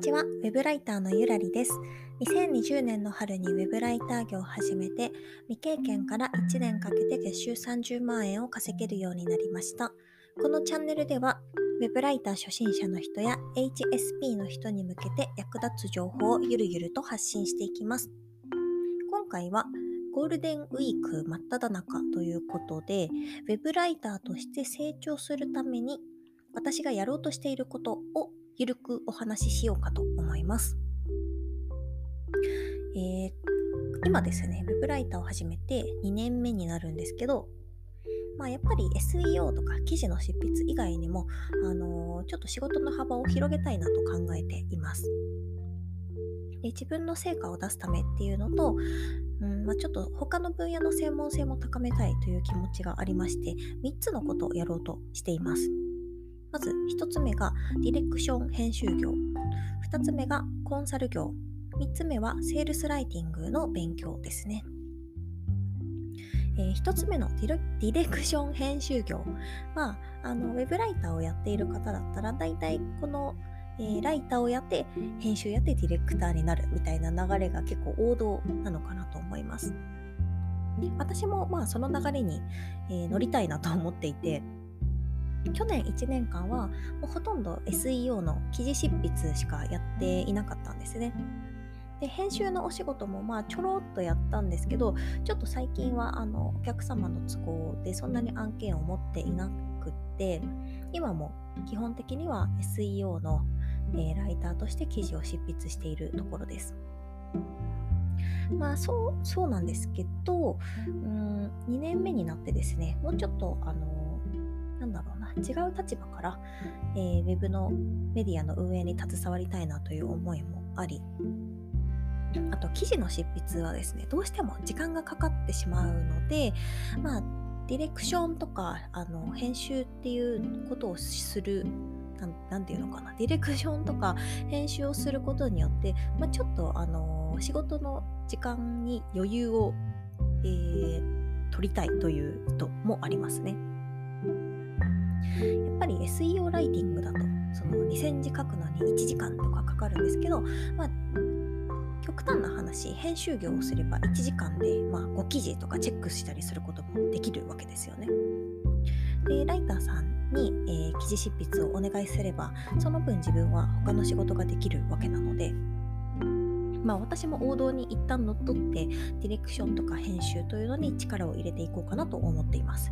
ちは、ウェブライターのゆらりです。2020年の春にウェブライター業を始めて、未経験から1年かけて月収30万円を稼げるようになりました。このチャンネルでは、ウェブライター初心者の人や HSP の人に向けて役立つ情報をゆるゆると発信していきます。今回は、ゴールデンウィーク真っ只中ということで、ウェブライターとして成長するために私がやろうとしていることをゆるくお話ししようかと思います。えー、今ですね、ウェブライターを始めて2年目になるんですけど、まあ、やっぱり SEO とか記事の執筆以外にも、あのー、ちょっと仕事の幅を広げたいなと考えています。で自分の成果を出すためっていうのと、うんまあ、ちょっと他の分野の専門性も高めたいという気持ちがありまして3つのことをやろうとしています。まず1つ目がディレクション編集業。2つ目がコンサル業。3つ目はセールスライティングの勉強ですね、えー、1つ目のディレクション編集業。はあのウェブライターをやっている方だったら大体このえー、ライターをやって編集やってディレクターになるみたいな流れが結構王道なのかなと思います。私もまあその流れに、えー、乗りたいなと思っていて去年1年間はもうほとんど SEO の記事執筆しかやっていなかったんですね。で編集のお仕事もまあちょろっとやったんですけどちょっと最近はあのお客様の都合でそんなに案件を持っていなくって今も基本的には SEO の、えー、ライターとして記事を執筆しているところです。まあそうそうなんですけどうん2年目になってですねもうちょっとあのだろう違う立場から、えー、ウェブのメディアの運営に携わりたいなという思いもありあと記事の執筆はですねどうしても時間がかかってしまうのでまあディレクションとかあの編集っていうことをする何て言うのかなディレクションとか編集をすることによって、まあ、ちょっとあの仕事の時間に余裕を、えー、取りたいという意図もありますね。やっぱり SEO ライティングだとその2000字書くのに1時間とかかかるんですけど、まあ、極端な話編集業をすれば1時間で、まあ、5記事とかチェックしたりすることもできるわけですよね。でライターさんに、えー、記事執筆をお願いすればその分自分は他の仕事ができるわけなのでまあ私も王道に一旦乗っ取ってディレクションとか編集というのに力を入れていこうかなと思っています。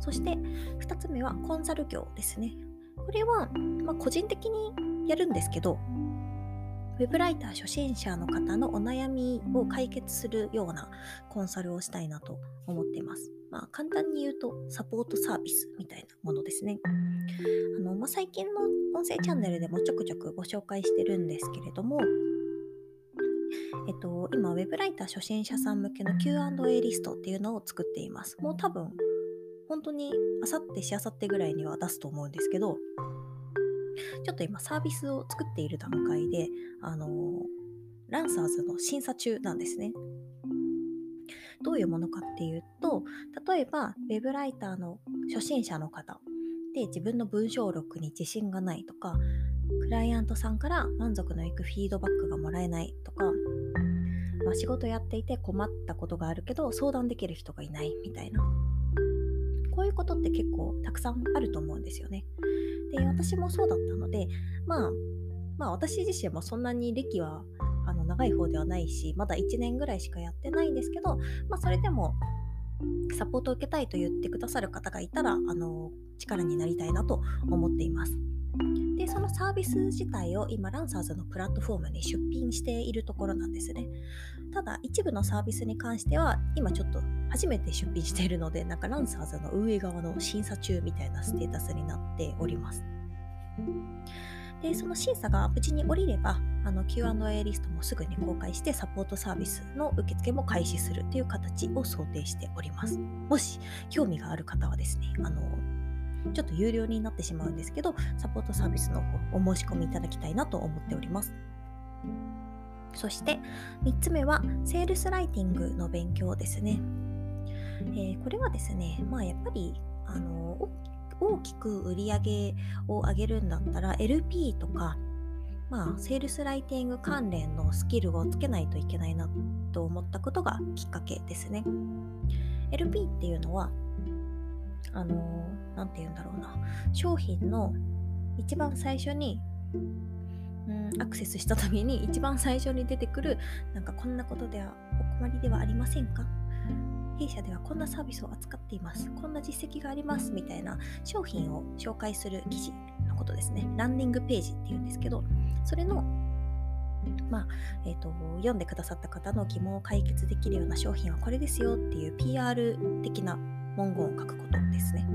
そして2つ目はコンサル業ですね。これは、まあ、個人的にやるんですけど、ウェブライター初心者の方のお悩みを解決するようなコンサルをしたいなと思っています。まあ、簡単に言うとサポートサービスみたいなものですね。あのまあ、最近の音声チャンネルでもちょくちょくご紹介してるんですけれども、えっと、今、ウェブライター初心者さん向けの Q&A リストっていうのを作っています。もう多分本当にあさってしあさってぐらいには出すと思うんですけど、ちょっと今サービスを作っている段階で、あのランサーズの審査中なんですね。どういうものかっていうと、例えば、ウェブライターの初心者の方で自分の文章録に自信がないとか、クライアントさんから満足のいくフィードバックがもらえないとか、まあ、仕事やっていて困ったことがあるけど相談できる人がいないみたいなこういうことって結構たくさんあると思うんですよね。で私もそうだったのでまあまあ私自身もそんなに歴はあの長い方ではないしまだ1年ぐらいしかやってないんですけど、まあ、それでもサポートを受けたいと言ってくださる方がいたらあの力になりたいなと思っています。でそのサービス自体を今ランサーズのプラットフォームに出品しているところなんですね。ただ一部のサービスに関しては今ちょっと初めて出品しているのでなんかランサーズの運営側の審査中みたいなステータスになっております。でその審査が無事に降りればあの Q&A リストもすぐに公開してサポートサービスの受付も開始するという形を想定しております。もし興味がある方はですねあのちょっと有料になってしまうんですけど、サポートサービスの方、お申し込みいただきたいなと思っております。そして3つ目は、セールスライティングの勉強ですね。えー、これはですね、まあやっぱり、あの大きく売り上げを上げるんだったら LP とかまあセールスライティング関連のスキルをつけないといけないなと思ったことがきっかけですね。LP っていうのはあの何て言うんだろうな。商品の一番最初にうんアクセスした時に一番最初に出てくるなんかこんなことではお困りではありませんか？弊社ではこんなサービスを扱っています。こんな実績があります。みたいな商品を紹介する記事のことですね。ランディングページっていうんですけどそれのまあえーと、読んでくださった方の疑問を解決できるような商品はこれですよっていう PR 的な文言を書くことですね。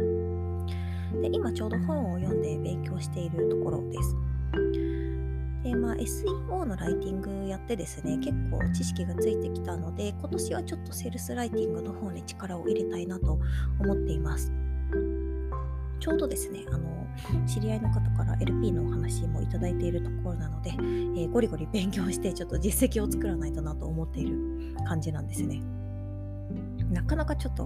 で今ちょうど本を読んで勉強しているところです。でまあ、SEO のライティングやってですね結構知識がついてきたので今年はちょっとセールスライティングの方に力を入れたいなと思っています。ちょうどですねあの知り合いの方から LP のお話もいただいているところなので、えー、ゴリゴリ勉強してちょっと実績を作らないとなと思っている感じなんですね。なかなかちょっと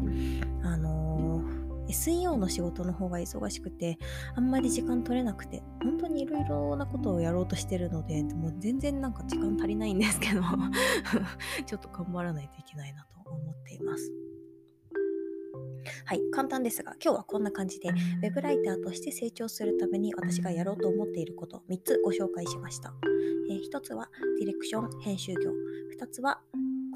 あのー、SEO の仕事の方が忙しくてあんまり時間取れなくて本当にいろいろなことをやろうとしてるのでもう全然なんか時間足りないんですけど ちょっと頑張らないといけないなと思っています。はい、簡単ですが、今日はこんな感じで、web ライターとして成長するために私がやろうと思っていること、3つご紹介しました。えー、1つはディレクション、編集業、2つは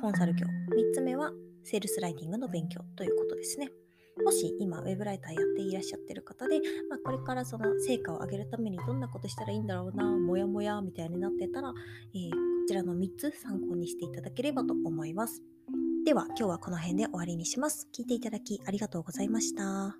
コンサル業、3つ目はセールスライティングの勉強ということですね。もし今、ウェブライターやっていらっしゃってる方で、まあ、これからその成果を上げるためにどんなことしたらいいんだろうな、もやもやみたいになってたら、えー、こちらの3つ参考にしていただければと思います。では今日はこの辺で終わりにします。聞いていただきありがとうございました。